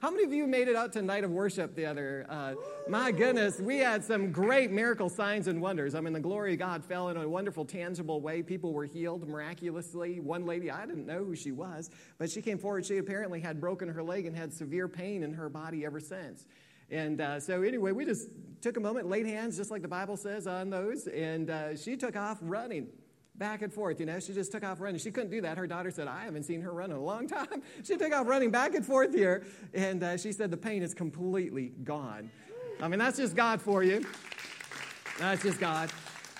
How many of you made it out to night of worship the other? Uh, my goodness, we had some great miracle signs and wonders. I mean, the glory of God fell in a wonderful, tangible way. People were healed miraculously. One lady, I didn't know who she was, but she came forward. She apparently had broken her leg and had severe pain in her body ever since. And uh, so, anyway, we just took a moment, laid hands, just like the Bible says, on those, and uh, she took off running back and forth. You know, she just took off running. She couldn't do that. Her daughter said, I haven't seen her run in a long time. She took off running back and forth here, and uh, she said the pain is completely gone. I mean, that's just God for you. That's just God.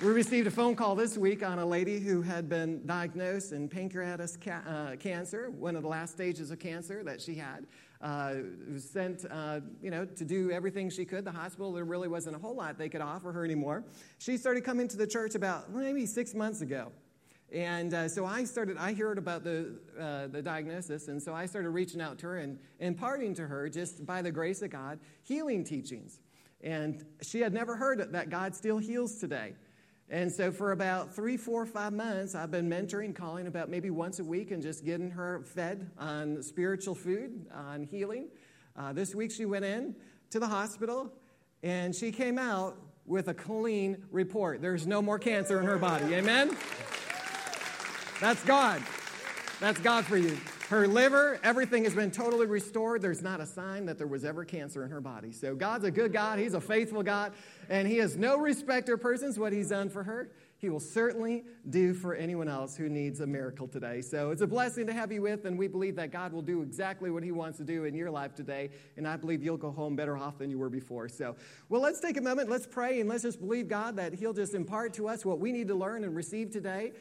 We received a phone call this week on a lady who had been diagnosed in pancreatic ca- uh, cancer, one of the last stages of cancer that she had uh, was sent, uh, you know, to do everything she could. The hospital, there really wasn't a whole lot they could offer her anymore. She started coming to the church about maybe six months ago. And uh, so I started, I heard about the, uh, the diagnosis, and so I started reaching out to her and imparting to her, just by the grace of God, healing teachings. And she had never heard that God still heals today. And so for about three, four, five months, I've been mentoring, calling about maybe once a week and just getting her fed on spiritual food, on healing. Uh, this week she went in to the hospital and she came out with a clean report. There's no more cancer in her body. Amen? That's God. That's God for you. Her liver, everything has been totally restored. There's not a sign that there was ever cancer in her body. So God's a good God. He's a faithful God. And He has no respecter of persons. What He's done for her, He will certainly do for anyone else who needs a miracle today. So it's a blessing to have you with. And we believe that God will do exactly what He wants to do in your life today. And I believe you'll go home better off than you were before. So, well, let's take a moment. Let's pray and let's just believe God that He'll just impart to us what we need to learn and receive today.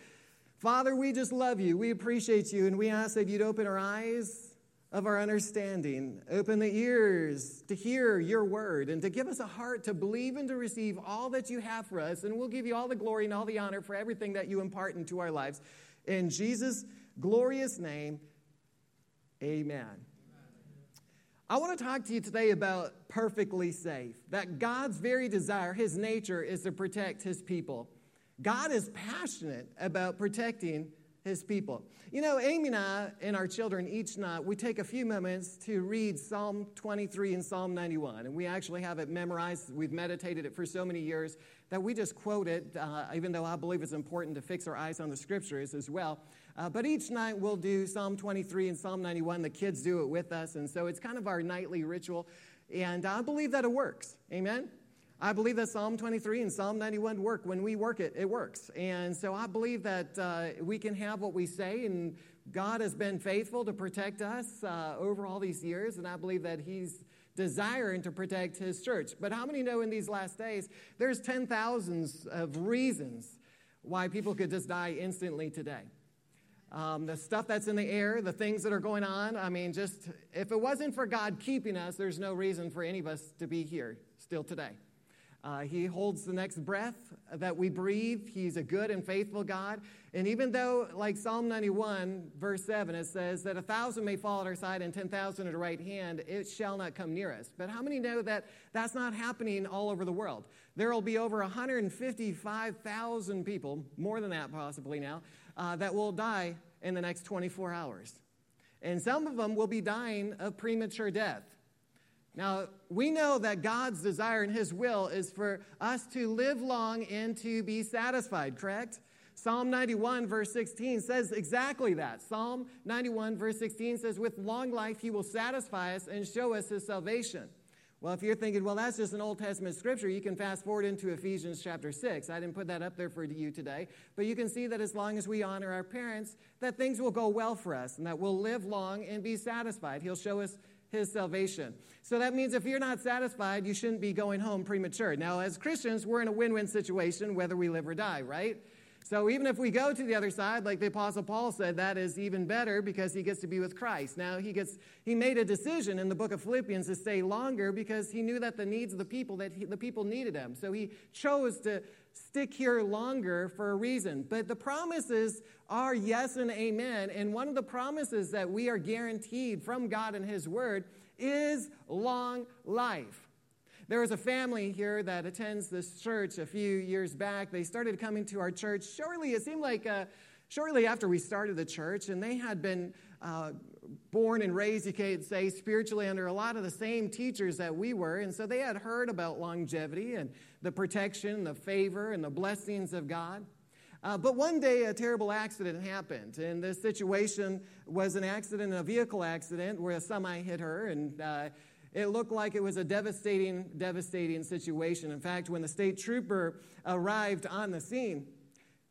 Father, we just love you. We appreciate you, and we ask that you'd open our eyes of our understanding, open the ears to hear your word, and to give us a heart to believe and to receive all that you have for us. And we'll give you all the glory and all the honor for everything that you impart into our lives. In Jesus' glorious name, amen. I want to talk to you today about perfectly safe. That God's very desire, his nature, is to protect his people. God is passionate about protecting his people. You know, Amy and I and our children each night, we take a few moments to read Psalm 23 and Psalm 91. And we actually have it memorized. We've meditated it for so many years that we just quote it, uh, even though I believe it's important to fix our eyes on the scriptures as well. Uh, but each night we'll do Psalm 23 and Psalm 91. The kids do it with us. And so it's kind of our nightly ritual. And I believe that it works. Amen? I believe that Psalm 23 and Psalm 91 work. When we work it, it works. And so I believe that uh, we can have what we say, and God has been faithful to protect us uh, over all these years, and I believe that He's desiring to protect His church. But how many know in these last days, there's 10,000s of reasons why people could just die instantly today? Um, the stuff that's in the air, the things that are going on. I mean, just if it wasn't for God keeping us, there's no reason for any of us to be here still today. Uh, he holds the next breath that we breathe. He's a good and faithful God. And even though, like Psalm 91, verse 7, it says that a thousand may fall at our side and 10,000 at our right hand, it shall not come near us. But how many know that that's not happening all over the world? There will be over 155,000 people, more than that possibly now, uh, that will die in the next 24 hours. And some of them will be dying of premature death. Now, we know that God's desire and His will is for us to live long and to be satisfied, correct? Psalm 91, verse 16 says exactly that. Psalm 91, verse 16 says, With long life He will satisfy us and show us His salvation. Well, if you're thinking, well, that's just an Old Testament scripture, you can fast forward into Ephesians chapter 6. I didn't put that up there for you today, but you can see that as long as we honor our parents, that things will go well for us and that we'll live long and be satisfied. He'll show us his salvation. So that means if you're not satisfied, you shouldn't be going home premature. Now, as Christians, we're in a win win situation whether we live or die, right? So even if we go to the other side, like the Apostle Paul said, that is even better because he gets to be with Christ. Now he gets he made a decision in the book of Philippians to stay longer because he knew that the needs of the people that he, the people needed him. So he chose to stick here longer for a reason. But the promises are yes and amen. And one of the promises that we are guaranteed from God and His Word is long life. There was a family here that attends this church a few years back. They started coming to our church shortly, it seemed like uh, shortly after we started the church, and they had been uh, born and raised, you could say, spiritually under a lot of the same teachers that we were. And so they had heard about longevity and the protection, the favor, and the blessings of God. Uh, but one day, a terrible accident happened. And this situation was an accident, a vehicle accident, where a semi hit her. And uh, it looked like it was a devastating, devastating situation. In fact, when the state trooper arrived on the scene,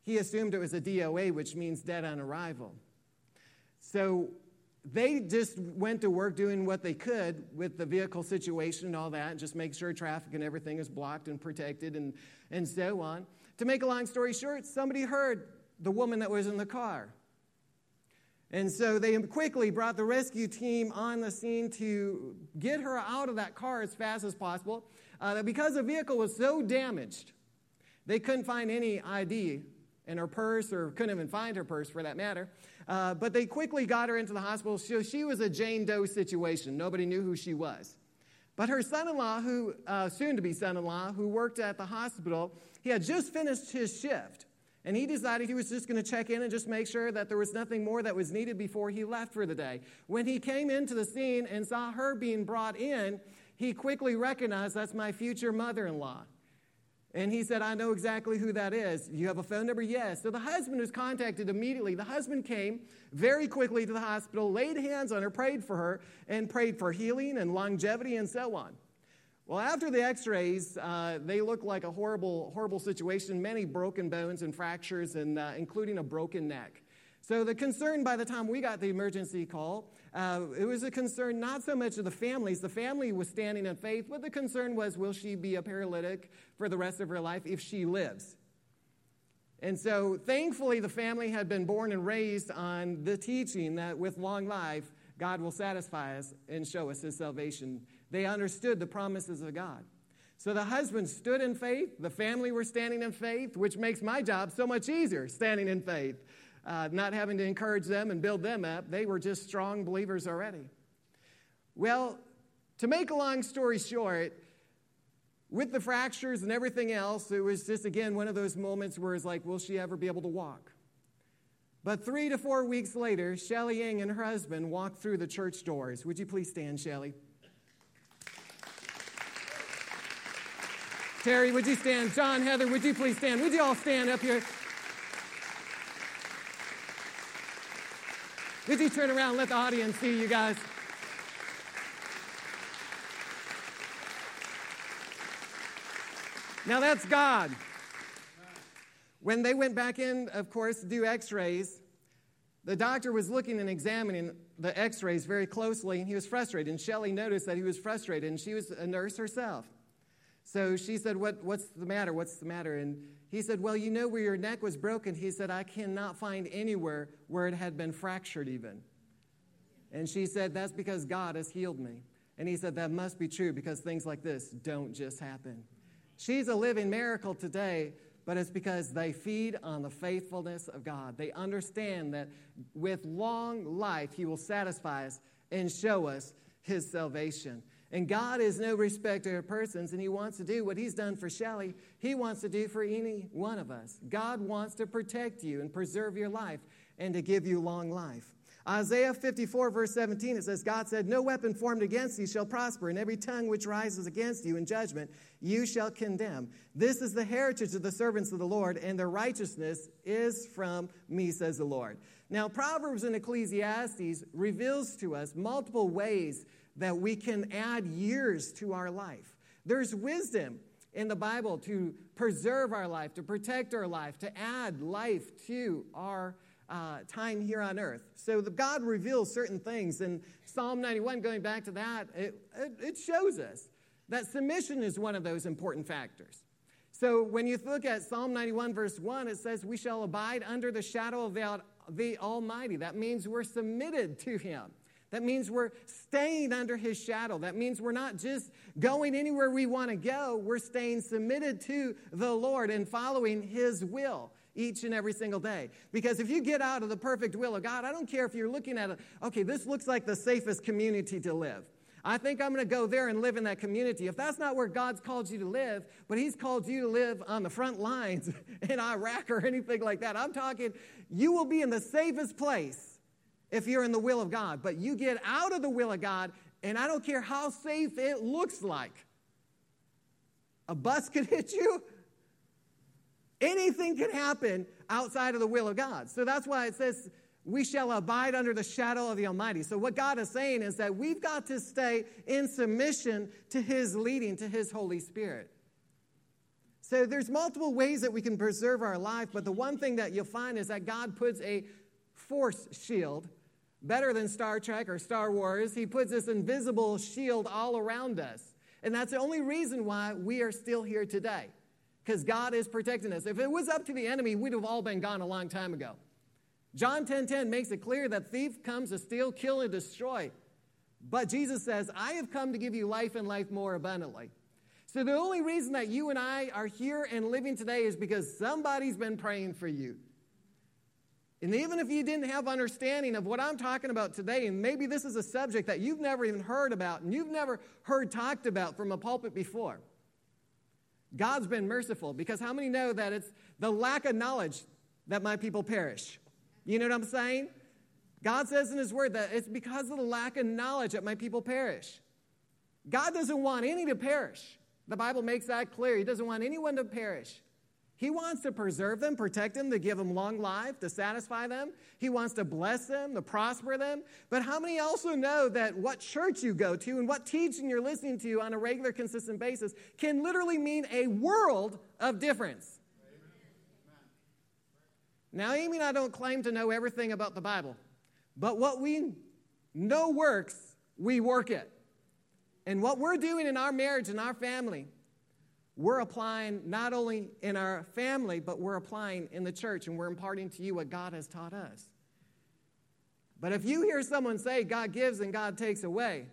he assumed it was a DOA, which means dead on arrival. So they just went to work doing what they could with the vehicle situation and all that, just make sure traffic and everything is blocked and protected and, and so on. To make a long story short, somebody heard the woman that was in the car. And so they quickly brought the rescue team on the scene to get her out of that car as fast as possible. Uh, because the vehicle was so damaged, they couldn't find any ID in her purse or couldn't even find her purse for that matter. Uh, but they quickly got her into the hospital. So she was a Jane Doe situation. Nobody knew who she was. But her son in law, who uh, soon to be son in law, who worked at the hospital, he had just finished his shift. And he decided he was just going to check in and just make sure that there was nothing more that was needed before he left for the day. When he came into the scene and saw her being brought in, he quickly recognized that's my future mother in law. And he said, I know exactly who that is. You have a phone number? Yes. So the husband was contacted immediately. The husband came very quickly to the hospital, laid hands on her, prayed for her, and prayed for healing and longevity and so on. Well, after the x rays, uh, they looked like a horrible, horrible situation many broken bones and fractures, and, uh, including a broken neck. So, the concern by the time we got the emergency call, uh, it was a concern not so much of the families. The family was standing in faith, but the concern was will she be a paralytic for the rest of her life if she lives? And so, thankfully, the family had been born and raised on the teaching that with long life, God will satisfy us and show us his salvation they understood the promises of God. So the husband stood in faith, the family were standing in faith, which makes my job so much easier, standing in faith, uh, not having to encourage them and build them up. They were just strong believers already. Well, to make a long story short, with the fractures and everything else, it was just, again, one of those moments where it's like, will she ever be able to walk? But three to four weeks later, Shelly Ying and her husband walked through the church doors. Would you please stand, Shelly? Terry, would you stand? John, Heather, would you please stand? Would you all stand up here? Would you turn around and let the audience see you guys? Now that's God. When they went back in, of course, to do x rays, the doctor was looking and examining the x rays very closely, and he was frustrated. And Shelly noticed that he was frustrated, and she was a nurse herself. So she said, what, What's the matter? What's the matter? And he said, Well, you know where your neck was broken? He said, I cannot find anywhere where it had been fractured, even. And she said, That's because God has healed me. And he said, That must be true because things like this don't just happen. She's a living miracle today, but it's because they feed on the faithfulness of God. They understand that with long life, He will satisfy us and show us His salvation. And God is no respecter of persons, and He wants to do what He's done for Shelley, He wants to do for any one of us. God wants to protect you and preserve your life and to give you long life. Isaiah 54, verse 17, it says, God said, No weapon formed against you shall prosper, and every tongue which rises against you in judgment you shall condemn. This is the heritage of the servants of the Lord, and their righteousness is from me, says the Lord. Now, Proverbs and Ecclesiastes reveals to us multiple ways that we can add years to our life. There's wisdom in the Bible to preserve our life, to protect our life, to add life to our uh, time here on earth. So the, God reveals certain things. And Psalm 91, going back to that, it, it, it shows us that submission is one of those important factors. So when you look at Psalm 91, verse 1, it says, We shall abide under the shadow of the, the Almighty. That means we're submitted to Him. That means we're staying under his shadow. That means we're not just going anywhere we want to go. We're staying submitted to the Lord and following his will each and every single day. Because if you get out of the perfect will of God, I don't care if you're looking at it, okay, this looks like the safest community to live. I think I'm going to go there and live in that community. If that's not where God's called you to live, but He's called you to live on the front lines in Iraq or anything like that, I'm talking, you will be in the safest place if you're in the will of God. But you get out of the will of God, and I don't care how safe it looks like. A bus could hit you. Anything can happen outside of the will of God. So that's why it says, we shall abide under the shadow of the Almighty. So, what God is saying is that we've got to stay in submission to His leading, to His Holy Spirit. So, there's multiple ways that we can preserve our life, but the one thing that you'll find is that God puts a force shield, better than Star Trek or Star Wars. He puts this invisible shield all around us. And that's the only reason why we are still here today, because God is protecting us. If it was up to the enemy, we'd have all been gone a long time ago. John 10:10 10, 10 makes it clear that thief comes to steal, kill, and destroy. But Jesus says, I have come to give you life and life more abundantly. So the only reason that you and I are here and living today is because somebody's been praying for you. And even if you didn't have understanding of what I'm talking about today, and maybe this is a subject that you've never even heard about and you've never heard talked about from a pulpit before, God's been merciful because how many know that it's the lack of knowledge that my people perish? You know what I'm saying? God says in His Word that it's because of the lack of knowledge that my people perish. God doesn't want any to perish. The Bible makes that clear. He doesn't want anyone to perish. He wants to preserve them, protect them, to give them long life, to satisfy them. He wants to bless them, to prosper them. But how many also know that what church you go to and what teaching you're listening to on a regular, consistent basis can literally mean a world of difference? Now, Amy and I don't claim to know everything about the Bible, but what we know works, we work it. And what we're doing in our marriage and our family, we're applying not only in our family, but we're applying in the church, and we're imparting to you what God has taught us. But if you hear someone say, God gives and God takes away,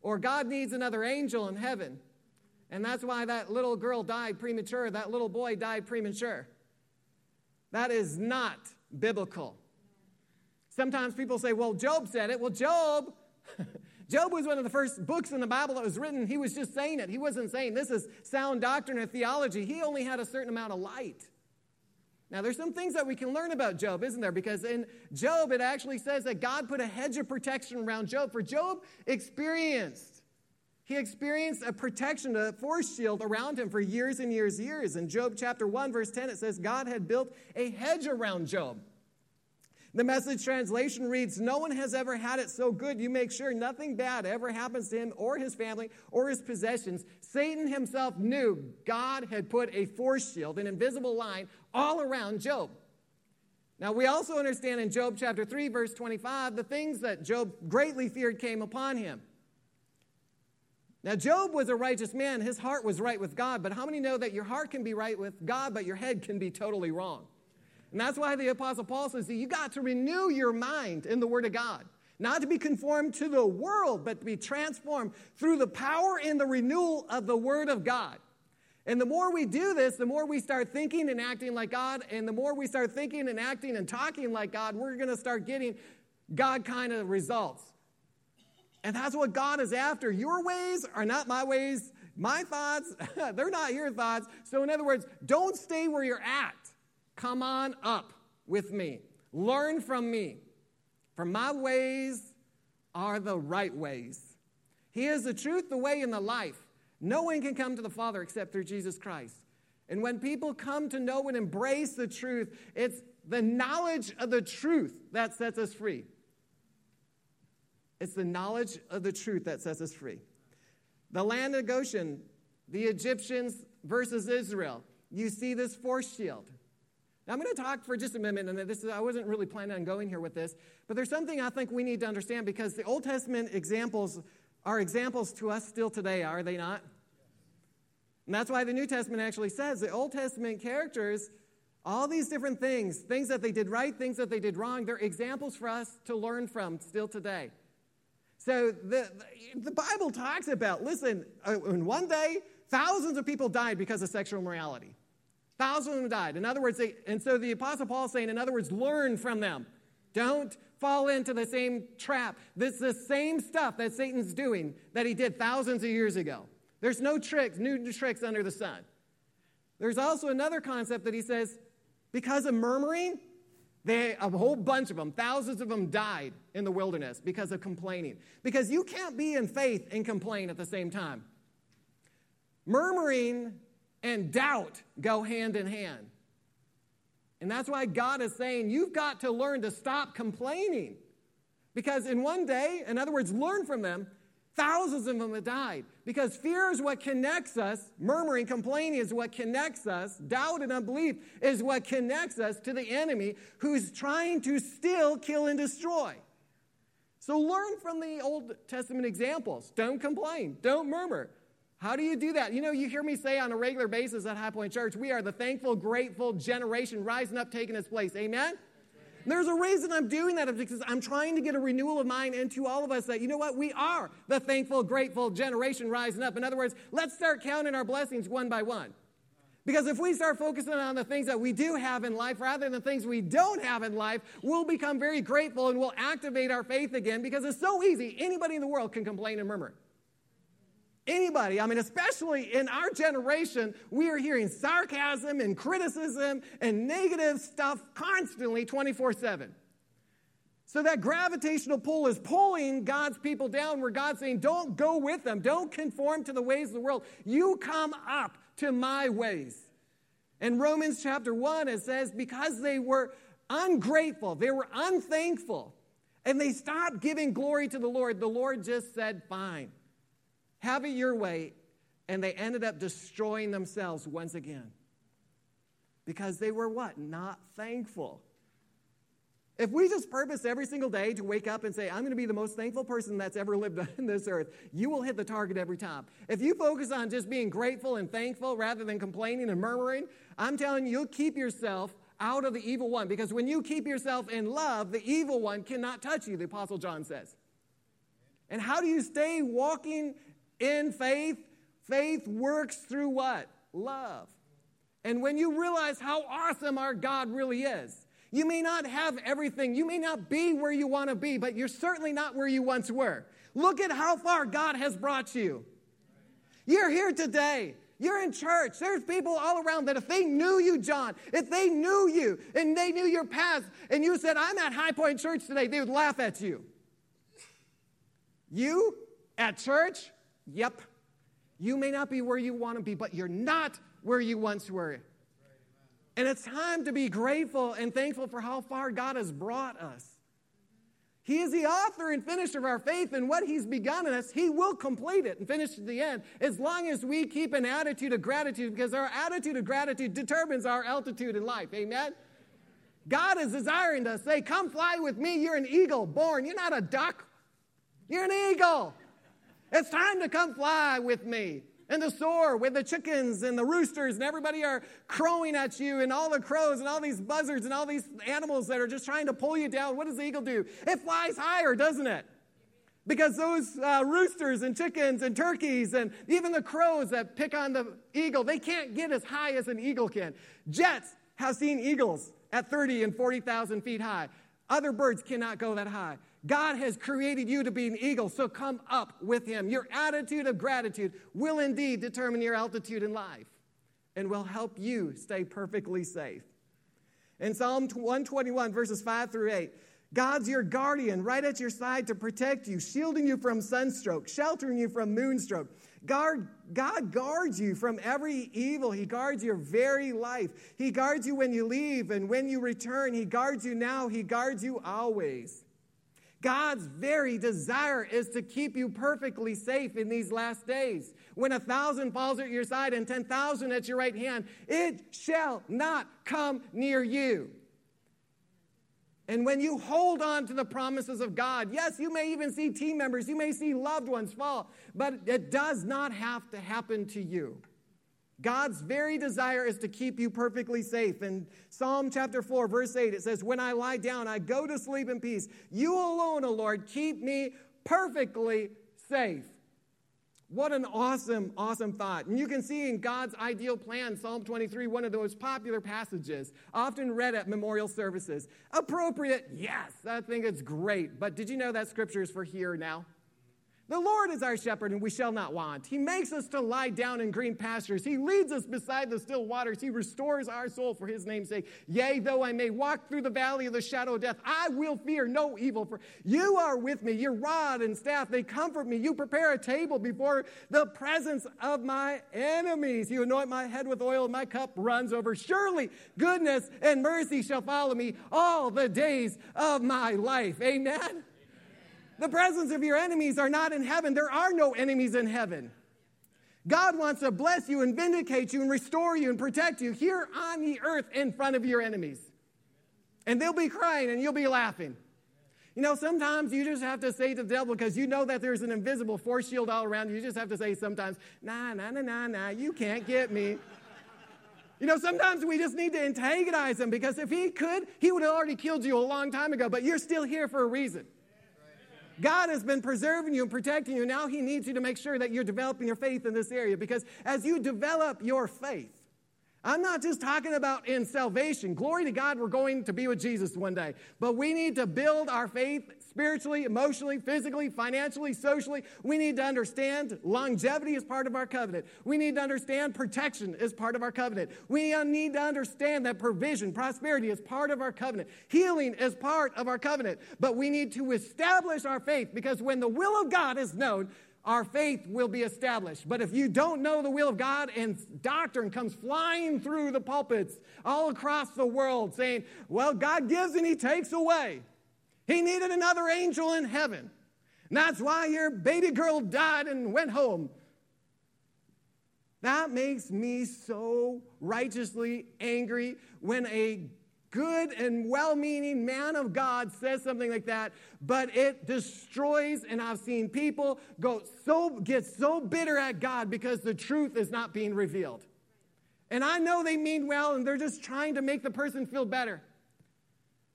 or God needs another angel in heaven, and that's why that little girl died premature, that little boy died premature that is not biblical. Sometimes people say, well, Job said it. Well, Job, Job was one of the first books in the Bible that was written. He was just saying it. He wasn't saying this is sound doctrine or theology. He only had a certain amount of light. Now, there's some things that we can learn about Job, isn't there? Because in Job, it actually says that God put a hedge of protection around Job. For Job experienced he experienced a protection, a force shield around him for years and years and years. In Job chapter 1, verse 10, it says, God had built a hedge around Job. The message translation reads, No one has ever had it so good. You make sure nothing bad ever happens to him or his family or his possessions. Satan himself knew God had put a force shield, an invisible line, all around Job. Now, we also understand in Job chapter 3, verse 25, the things that Job greatly feared came upon him. Now, Job was a righteous man. His heart was right with God. But how many know that your heart can be right with God, but your head can be totally wrong? And that's why the Apostle Paul says that you got to renew your mind in the Word of God. Not to be conformed to the world, but to be transformed through the power and the renewal of the Word of God. And the more we do this, the more we start thinking and acting like God. And the more we start thinking and acting and talking like God, we're going to start getting God kind of results. And that's what God is after. Your ways are not my ways. My thoughts, they're not your thoughts. So, in other words, don't stay where you're at. Come on up with me. Learn from me. For my ways are the right ways. He is the truth, the way, and the life. No one can come to the Father except through Jesus Christ. And when people come to know and embrace the truth, it's the knowledge of the truth that sets us free. It's the knowledge of the truth that sets us free. The land of Goshen, the Egyptians versus Israel. You see this force shield. Now, I'm going to talk for just a minute, and this is, I wasn't really planning on going here with this, but there's something I think we need to understand because the Old Testament examples are examples to us still today, are they not? And that's why the New Testament actually says the Old Testament characters, all these different things, things that they did right, things that they did wrong, they're examples for us to learn from still today. So the, the Bible talks about, listen, uh, in one day, thousands of people died because of sexual immorality. Thousands of them died. In other words, they, and so the Apostle Paul is saying, in other words, learn from them. Don't fall into the same trap. This is the same stuff that Satan's doing that he did thousands of years ago. There's no tricks, new tricks under the sun. There's also another concept that he says, because of murmuring, They, a whole bunch of them, thousands of them died in the wilderness because of complaining. Because you can't be in faith and complain at the same time. Murmuring and doubt go hand in hand. And that's why God is saying you've got to learn to stop complaining. Because in one day, in other words, learn from them, thousands of them have died. Because fear is what connects us, murmuring, complaining is what connects us, doubt and unbelief is what connects us to the enemy who's trying to still kill and destroy. So learn from the Old Testament examples. Don't complain, don't murmur. How do you do that? You know, you hear me say on a regular basis at High Point Church, we are the thankful, grateful generation rising up, taking its place. Amen? There's a reason I'm doing that because I'm trying to get a renewal of mind into all of us that, you know what, we are the thankful, grateful generation rising up. In other words, let's start counting our blessings one by one. Because if we start focusing on the things that we do have in life rather than the things we don't have in life, we'll become very grateful and we'll activate our faith again because it's so easy. Anybody in the world can complain and murmur. Anybody, I mean, especially in our generation, we are hearing sarcasm and criticism and negative stuff constantly 24 7. So that gravitational pull is pulling God's people down, where God's saying, Don't go with them. Don't conform to the ways of the world. You come up to my ways. In Romans chapter 1, it says, Because they were ungrateful, they were unthankful, and they stopped giving glory to the Lord, the Lord just said, Fine have it your way, and they ended up destroying themselves once again. Because they were what? Not thankful. If we just purpose every single day to wake up and say, I'm going to be the most thankful person that's ever lived on this earth, you will hit the target every time. If you focus on just being grateful and thankful rather than complaining and murmuring, I'm telling you, you'll keep yourself out of the evil one. Because when you keep yourself in love, the evil one cannot touch you, the Apostle John says. And how do you stay walking in faith, faith works through what? Love. And when you realize how awesome our God really is, you may not have everything. You may not be where you want to be, but you're certainly not where you once were. Look at how far God has brought you. You're here today. You're in church. There's people all around that if they knew you, John, if they knew you and they knew your past, and you said, I'm at High Point Church today, they would laugh at you. You at church? Yep, you may not be where you want to be, but you're not where you once were. And it's time to be grateful and thankful for how far God has brought us. He is the author and finisher of our faith, and what He's begun in us, He will complete it and finish to the end as long as we keep an attitude of gratitude, because our attitude of gratitude determines our altitude in life. Amen? God is desiring to say, Come fly with me. You're an eagle born. You're not a duck, you're an eagle. It's time to come fly with me. And the soar with the chickens and the roosters and everybody are crowing at you and all the crows and all these buzzards and all these animals that are just trying to pull you down. What does the eagle do? It flies higher, doesn't it? Because those uh, roosters and chickens and turkeys and even the crows that pick on the eagle, they can't get as high as an eagle can. Jets have seen eagles at 30 and 40,000 feet high. Other birds cannot go that high. God has created you to be an eagle, so come up with Him. Your attitude of gratitude will indeed determine your altitude in life and will help you stay perfectly safe. In Psalm 121, verses 5 through 8, God's your guardian, right at your side to protect you, shielding you from sunstroke, sheltering you from moonstroke. Guard, God guards you from every evil. He guards your very life. He guards you when you leave and when you return. He guards you now. He guards you always. God's very desire is to keep you perfectly safe in these last days. When a thousand falls at your side and 10,000 at your right hand, it shall not come near you. And when you hold on to the promises of God, yes, you may even see team members, you may see loved ones fall, but it does not have to happen to you. God's very desire is to keep you perfectly safe. In Psalm chapter 4, verse 8, it says, When I lie down, I go to sleep in peace. You alone, O Lord, keep me perfectly safe. What an awesome, awesome thought. And you can see in God's ideal plan, Psalm 23, one of those popular passages, often read at memorial services. Appropriate, yes, I think it's great. But did you know that scripture is for here now? The Lord is our shepherd, and we shall not want. He makes us to lie down in green pastures. He leads us beside the still waters. He restores our soul for his name's sake. Yea, though I may walk through the valley of the shadow of death, I will fear no evil, for you are with me. Your rod and staff, they comfort me. You prepare a table before the presence of my enemies. You anoint my head with oil, and my cup runs over. Surely goodness and mercy shall follow me all the days of my life. Amen. The presence of your enemies are not in heaven. There are no enemies in heaven. God wants to bless you and vindicate you and restore you and protect you here on the earth in front of your enemies. And they'll be crying and you'll be laughing. You know, sometimes you just have to say to the devil, because you know that there's an invisible force shield all around you, you just have to say sometimes, nah, nah, nah, nah, nah, you can't get me. You know, sometimes we just need to antagonize him because if he could, he would have already killed you a long time ago, but you're still here for a reason. God has been preserving you and protecting you. Now He needs you to make sure that you're developing your faith in this area because as you develop your faith, I'm not just talking about in salvation. Glory to God, we're going to be with Jesus one day. But we need to build our faith spiritually, emotionally, physically, financially, socially. We need to understand longevity is part of our covenant. We need to understand protection is part of our covenant. We need to understand that provision, prosperity is part of our covenant. Healing is part of our covenant. But we need to establish our faith because when the will of God is known, our faith will be established. But if you don't know the will of God and doctrine comes flying through the pulpits all across the world saying, well, God gives and He takes away. He needed another angel in heaven. And that's why your baby girl died and went home. That makes me so righteously angry when a good and well meaning man of God says something like that, but it destroys. And I've seen people go so, get so bitter at God because the truth is not being revealed. And I know they mean well and they're just trying to make the person feel better.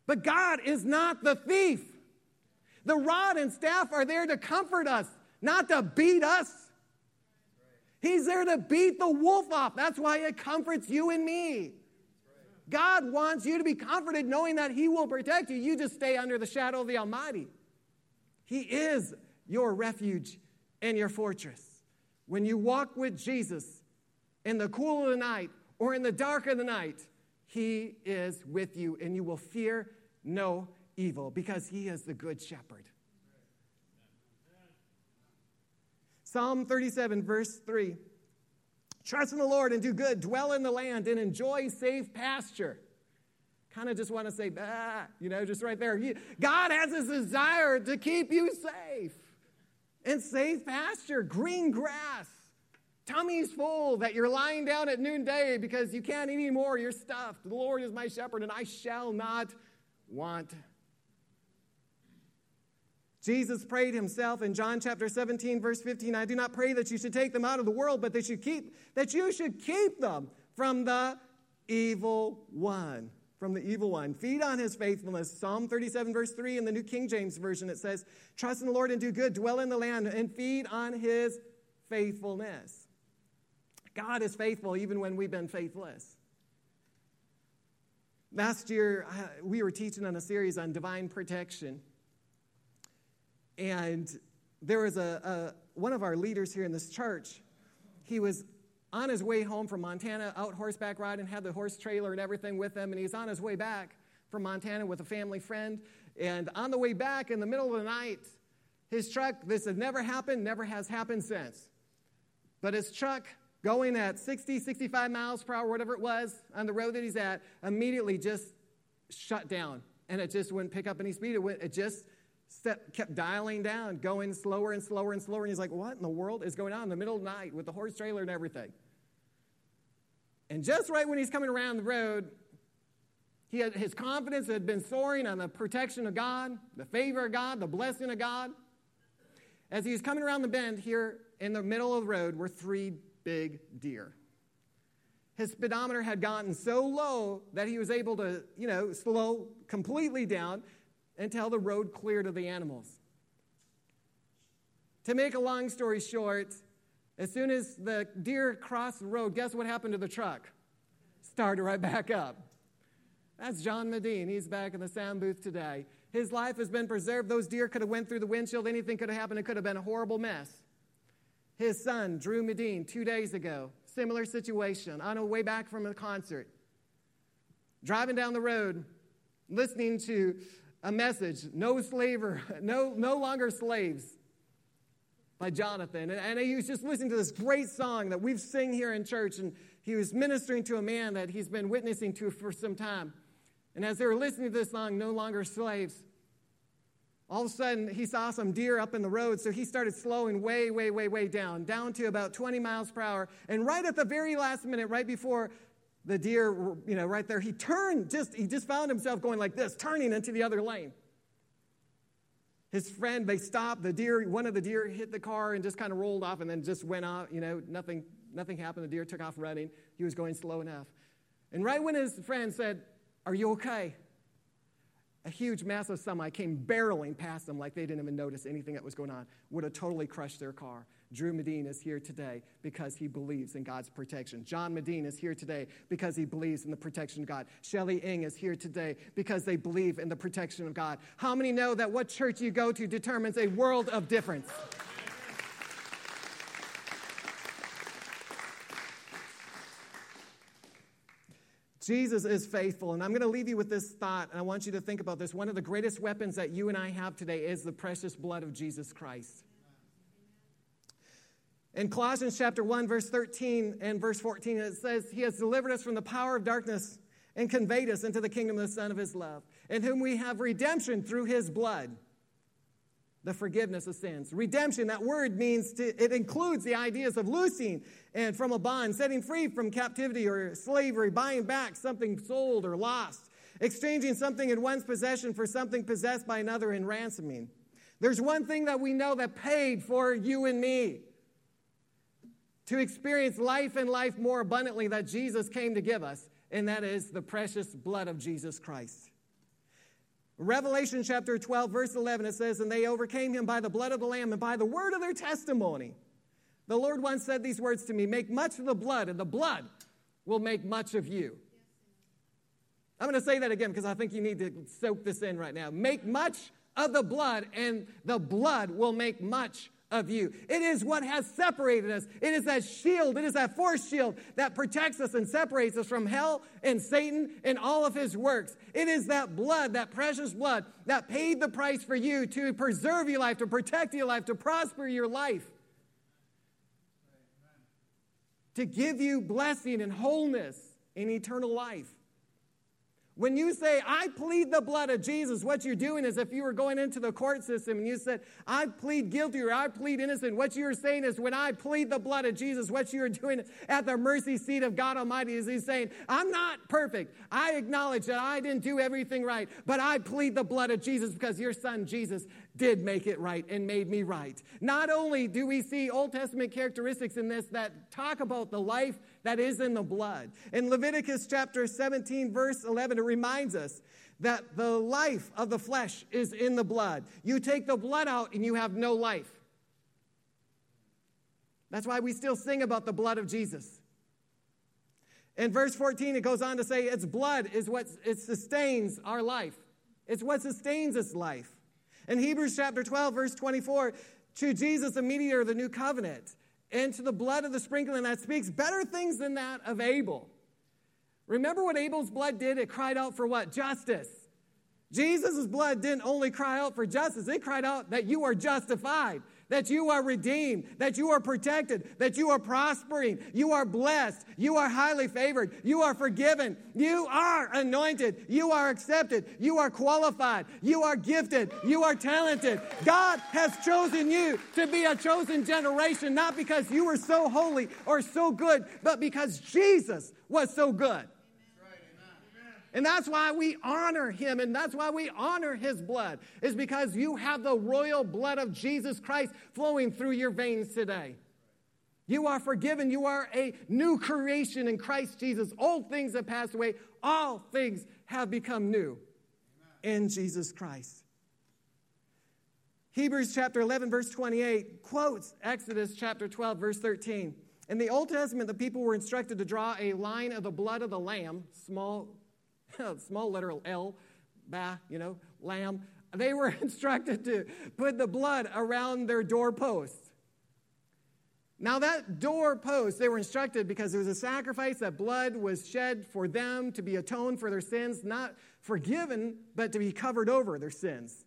But God is not the thief. The rod and staff are there to comfort us, not to beat us. He's there to beat the wolf off. That's why it comforts you and me. God wants you to be comforted knowing that He will protect you. You just stay under the shadow of the Almighty. He is your refuge and your fortress. When you walk with Jesus in the cool of the night or in the dark of the night, He is with you and you will fear no evil because He is the good shepherd. Psalm 37, verse 3. Trust in the Lord and do good, dwell in the land and enjoy safe pasture. Kind of just want to say, bah, you know, just right there. God has a desire to keep you safe and safe pasture, green grass, tummy's full, that you're lying down at noonday because you can't eat anymore, you're stuffed. The Lord is my shepherd, and I shall not want Jesus prayed himself in John chapter 17 verse 15, I do not pray that you should take them out of the world, but that you keep that you should keep them from the evil one. From the evil one. Feed on his faithfulness. Psalm 37, verse 3 in the New King James Version, it says, Trust in the Lord and do good, dwell in the land, and feed on his faithfulness. God is faithful even when we've been faithless. Last year, we were teaching on a series on divine protection. And there was a, a, one of our leaders here in this church. He was on his way home from Montana, out horseback riding, had the horse trailer and everything with him, and he's on his way back from Montana with a family friend. And on the way back, in the middle of the night, his truck, this has never happened, never has happened since. But his truck, going at 60, 65 miles per hour, whatever it was, on the road that he's at, immediately just shut down. And it just wouldn't pick up any speed. It, went, it just step, kept dialing down, going slower and slower and slower. And he's like, What in the world is going on in the middle of the night with the horse trailer and everything? And just right when he's coming around the road, he had, his confidence had been soaring on the protection of God, the favor of God, the blessing of God. As he was coming around the bend here in the middle of the road were three big deer. His speedometer had gotten so low that he was able to, you know, slow completely down until the road cleared of the animals. To make a long story short, as soon as the deer crossed the road, guess what happened to the truck? Started right back up. That's John Medine. He's back in the sound booth today. His life has been preserved. Those deer could have went through the windshield. Anything could have happened. It could have been a horrible mess. His son, Drew Medine, two days ago, similar situation, on a way back from a concert, driving down the road, listening to a message, no slaver, no, no longer slaves, by Jonathan. And, and he was just listening to this great song that we've sing here in church, and he was ministering to a man that he's been witnessing to for some time. And as they were listening to this song, No Longer Slaves, all of a sudden he saw some deer up in the road, so he started slowing way, way, way, way down, down to about 20 miles per hour. And right at the very last minute, right before the deer, you know, right there, he turned, just, he just found himself going like this, turning into the other lane. His friend, they stopped. The deer, one of the deer hit the car and just kind of rolled off and then just went off. You know, nothing, nothing happened. The deer took off running. He was going slow enough. And right when his friend said, Are you okay? A huge, massive semi came barreling past them like they didn't even notice anything that was going on, would have totally crushed their car. Drew Medine is here today because he believes in God's protection. John Medine is here today because he believes in the protection of God. Shelly Ing is here today because they believe in the protection of God. How many know that what church you go to determines a world of difference? Jesus is faithful. And I'm going to leave you with this thought, and I want you to think about this. One of the greatest weapons that you and I have today is the precious blood of Jesus Christ. In Colossians chapter 1, verse 13 and verse 14, it says, He has delivered us from the power of darkness and conveyed us into the kingdom of the Son of His love, in whom we have redemption through His blood, the forgiveness of sins. Redemption, that word means to, it includes the ideas of loosing and from a bond, setting free from captivity or slavery, buying back something sold or lost, exchanging something in one's possession for something possessed by another, in ransoming. There's one thing that we know that paid for you and me to experience life and life more abundantly that Jesus came to give us, and that is the precious blood of Jesus Christ. Revelation chapter 12, verse 11, it says, And they overcame him by the blood of the Lamb and by the word of their testimony. The Lord once said these words to me Make much of the blood, and the blood will make much of you. I'm going to say that again because I think you need to soak this in right now. Make much of the blood, and the blood will make much of you. It is what has separated us. It is that shield, it is that force shield that protects us and separates us from hell and Satan and all of his works. It is that blood, that precious blood, that paid the price for you to preserve your life, to protect your life, to prosper your life, to give you blessing and wholeness in eternal life. When you say, I plead the blood of Jesus, what you're doing is if you were going into the court system and you said, I plead guilty or I plead innocent, what you're saying is, when I plead the blood of Jesus, what you're doing at the mercy seat of God Almighty is He's saying, I'm not perfect. I acknowledge that I didn't do everything right, but I plead the blood of Jesus because your son Jesus did make it right and made me right. Not only do we see Old Testament characteristics in this that talk about the life that is in the blood. In Leviticus chapter 17, verse 11, it reminds us that the life of the flesh is in the blood. You take the blood out and you have no life. That's why we still sing about the blood of Jesus. In verse 14, it goes on to say, Its blood is what it sustains our life. It's what sustains its life. In Hebrews chapter 12, verse 24, to Jesus, the mediator of the new covenant, and to the blood of the sprinkling that speaks better things than that of Abel. Remember what Abel's blood did? It cried out for what? Justice. Jesus' blood didn't only cry out for justice, it cried out that you are justified that you are redeemed, that you are protected, that you are prospering, you are blessed, you are highly favored, you are forgiven, you are anointed, you are accepted, you are qualified, you are gifted, you are talented. God has chosen you to be a chosen generation, not because you were so holy or so good, but because Jesus was so good. And that's why we honor him and that's why we honor his blood, is because you have the royal blood of Jesus Christ flowing through your veins today. You are forgiven. You are a new creation in Christ Jesus. Old things have passed away, all things have become new in Jesus Christ. Hebrews chapter 11, verse 28 quotes Exodus chapter 12, verse 13. In the Old Testament, the people were instructed to draw a line of the blood of the lamb, small small letter L, bah, you know, lamb, they were instructed to put the blood around their doorposts. Now, that doorpost, they were instructed because it was a sacrifice that blood was shed for them to be atoned for their sins, not forgiven, but to be covered over their sins.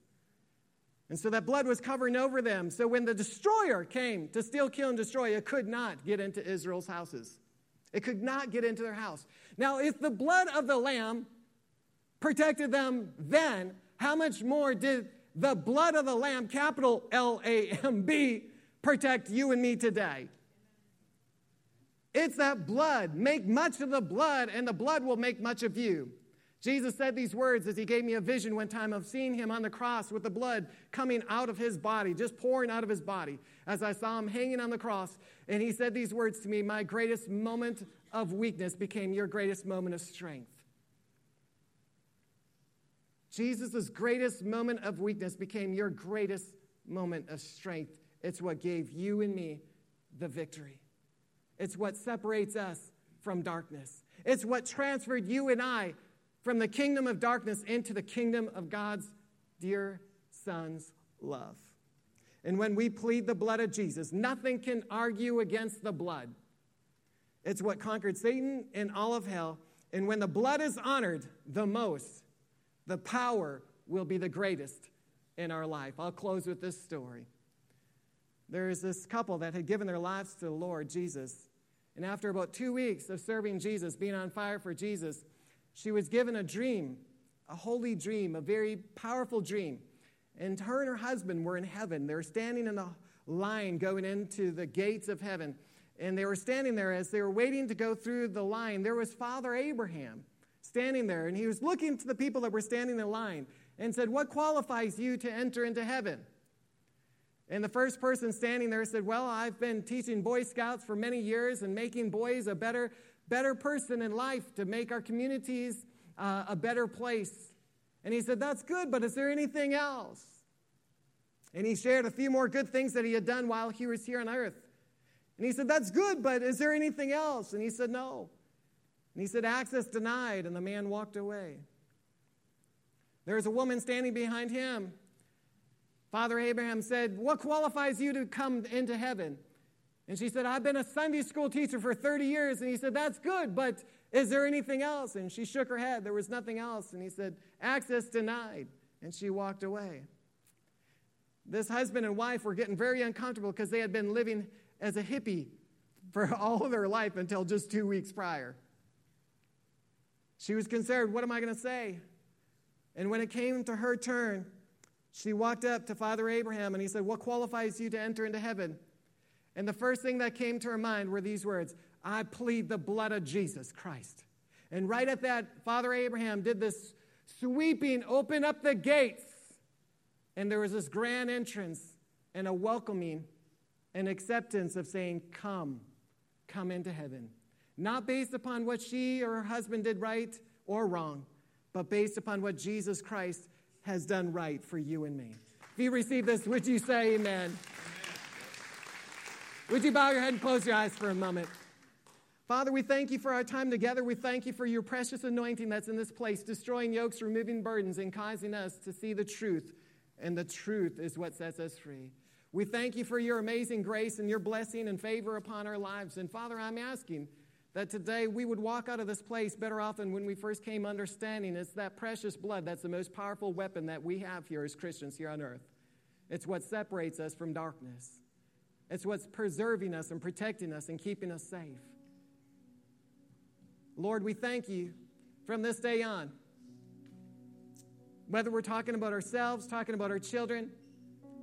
And so that blood was covering over them. So when the destroyer came to steal, kill, and destroy, it could not get into Israel's houses. It could not get into their house. Now, if the blood of the Lamb protected them then, how much more did the blood of the Lamb, capital L A M B, protect you and me today? It's that blood. Make much of the blood, and the blood will make much of you. Jesus said these words as he gave me a vision one time of seeing him on the cross with the blood coming out of his body, just pouring out of his body, as I saw him hanging on the cross. And he said these words to me My greatest moment of weakness became your greatest moment of strength. Jesus' greatest moment of weakness became your greatest moment of strength. It's what gave you and me the victory. It's what separates us from darkness. It's what transferred you and I from the kingdom of darkness into the kingdom of God's dear Son's love. And when we plead the blood of Jesus, nothing can argue against the blood. It's what conquered Satan and all of hell. And when the blood is honored the most, the power will be the greatest in our life. I'll close with this story. There is this couple that had given their lives to the Lord Jesus. And after about two weeks of serving Jesus, being on fire for Jesus, she was given a dream, a holy dream, a very powerful dream. And her and her husband were in heaven. They were standing in the line going into the gates of heaven. And they were standing there as they were waiting to go through the line. There was Father Abraham standing there, and he was looking to the people that were standing in line and said, What qualifies you to enter into heaven? And the first person standing there said, Well, I've been teaching Boy Scouts for many years and making boys a better better person in life, to make our communities uh, a better place. And he said, That's good, but is there anything else? And he shared a few more good things that he had done while he was here on earth. And he said, That's good, but is there anything else? And he said, No. And he said, Access denied. And the man walked away. There's a woman standing behind him. Father Abraham said, What qualifies you to come into heaven? And she said, I've been a Sunday school teacher for 30 years. And he said, That's good, but is there anything else? And she shook her head. There was nothing else. And he said, Access denied. And she walked away. This husband and wife were getting very uncomfortable because they had been living as a hippie for all of their life until just two weeks prior. She was concerned, What am I going to say? And when it came to her turn, she walked up to Father Abraham and he said, What qualifies you to enter into heaven? And the first thing that came to her mind were these words I plead the blood of Jesus Christ. And right at that, Father Abraham did this sweeping, open up the gates. And there was this grand entrance and a welcoming and acceptance of saying, Come, come into heaven. Not based upon what she or her husband did right or wrong, but based upon what Jesus Christ has done right for you and me. If you receive this, would you say amen? Would you bow your head and close your eyes for a moment? Father, we thank you for our time together. We thank you for your precious anointing that's in this place, destroying yokes, removing burdens, and causing us to see the truth. And the truth is what sets us free. We thank you for your amazing grace and your blessing and favor upon our lives. And Father, I'm asking that today we would walk out of this place better off than when we first came understanding it's that precious blood that's the most powerful weapon that we have here as Christians here on earth. It's what separates us from darkness. It's what's preserving us and protecting us and keeping us safe. Lord, we thank you from this day on. Whether we're talking about ourselves, talking about our children,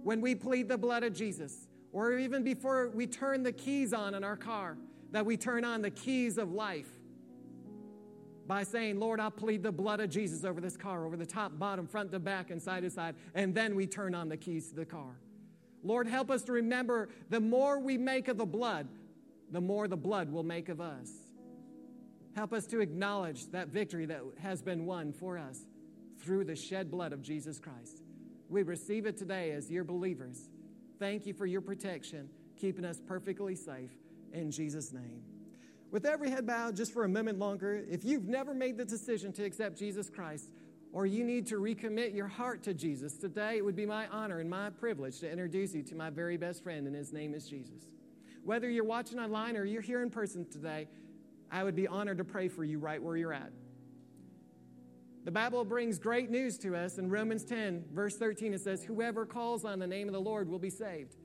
when we plead the blood of Jesus, or even before we turn the keys on in our car, that we turn on the keys of life by saying, Lord, I plead the blood of Jesus over this car, over the top, bottom, front to back, and side to side, and then we turn on the keys to the car. Lord, help us to remember the more we make of the blood, the more the blood will make of us. Help us to acknowledge that victory that has been won for us through the shed blood of Jesus Christ. We receive it today as your believers. Thank you for your protection, keeping us perfectly safe in Jesus' name. With every head bowed, just for a moment longer, if you've never made the decision to accept Jesus Christ, or you need to recommit your heart to Jesus, today it would be my honor and my privilege to introduce you to my very best friend, and his name is Jesus. Whether you're watching online or you're here in person today, I would be honored to pray for you right where you're at. The Bible brings great news to us in Romans 10, verse 13. It says, Whoever calls on the name of the Lord will be saved.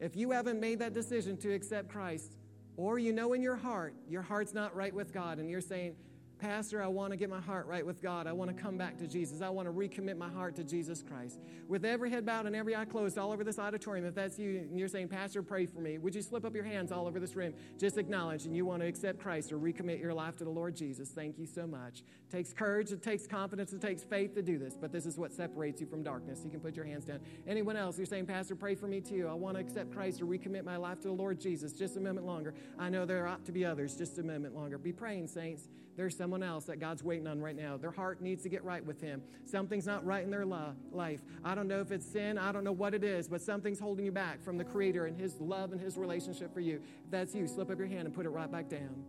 If you haven't made that decision to accept Christ, or you know in your heart, your heart's not right with God, and you're saying, Pastor, I want to get my heart right with God. I want to come back to Jesus. I want to recommit my heart to Jesus Christ. With every head bowed and every eye closed all over this auditorium, if that's you and you're saying, Pastor, pray for me, would you slip up your hands all over this room? Just acknowledge and you want to accept Christ or recommit your life to the Lord Jesus. Thank you so much. Takes courage, it takes confidence, it takes faith to do this, but this is what separates you from darkness. You can put your hands down. Anyone else, you're saying, Pastor, pray for me too. I want to accept Christ or recommit my life to the Lord Jesus. Just a moment longer. I know there ought to be others. Just a moment longer. Be praying, saints. There's someone else that God's waiting on right now. Their heart needs to get right with Him. Something's not right in their life. I don't know if it's sin, I don't know what it is, but something's holding you back from the Creator and His love and His relationship for you. If that's you, slip up your hand and put it right back down.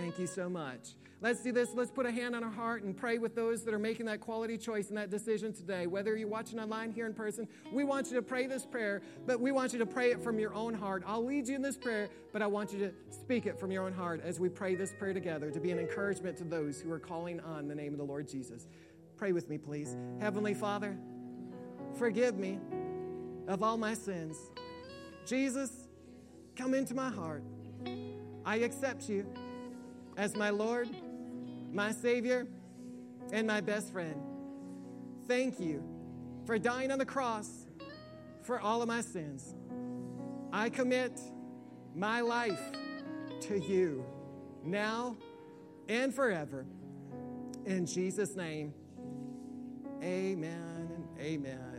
Thank you so much. Let's do this. Let's put a hand on our heart and pray with those that are making that quality choice and that decision today. Whether you're watching online here in person, we want you to pray this prayer, but we want you to pray it from your own heart. I'll lead you in this prayer, but I want you to speak it from your own heart as we pray this prayer together to be an encouragement to those who are calling on the name of the Lord Jesus. Pray with me, please. Heavenly Father, forgive me of all my sins. Jesus, come into my heart. I accept you as my Lord my Savior, and my best friend. Thank you for dying on the cross for all of my sins. I commit my life to you now and forever. In Jesus' name, amen and amen.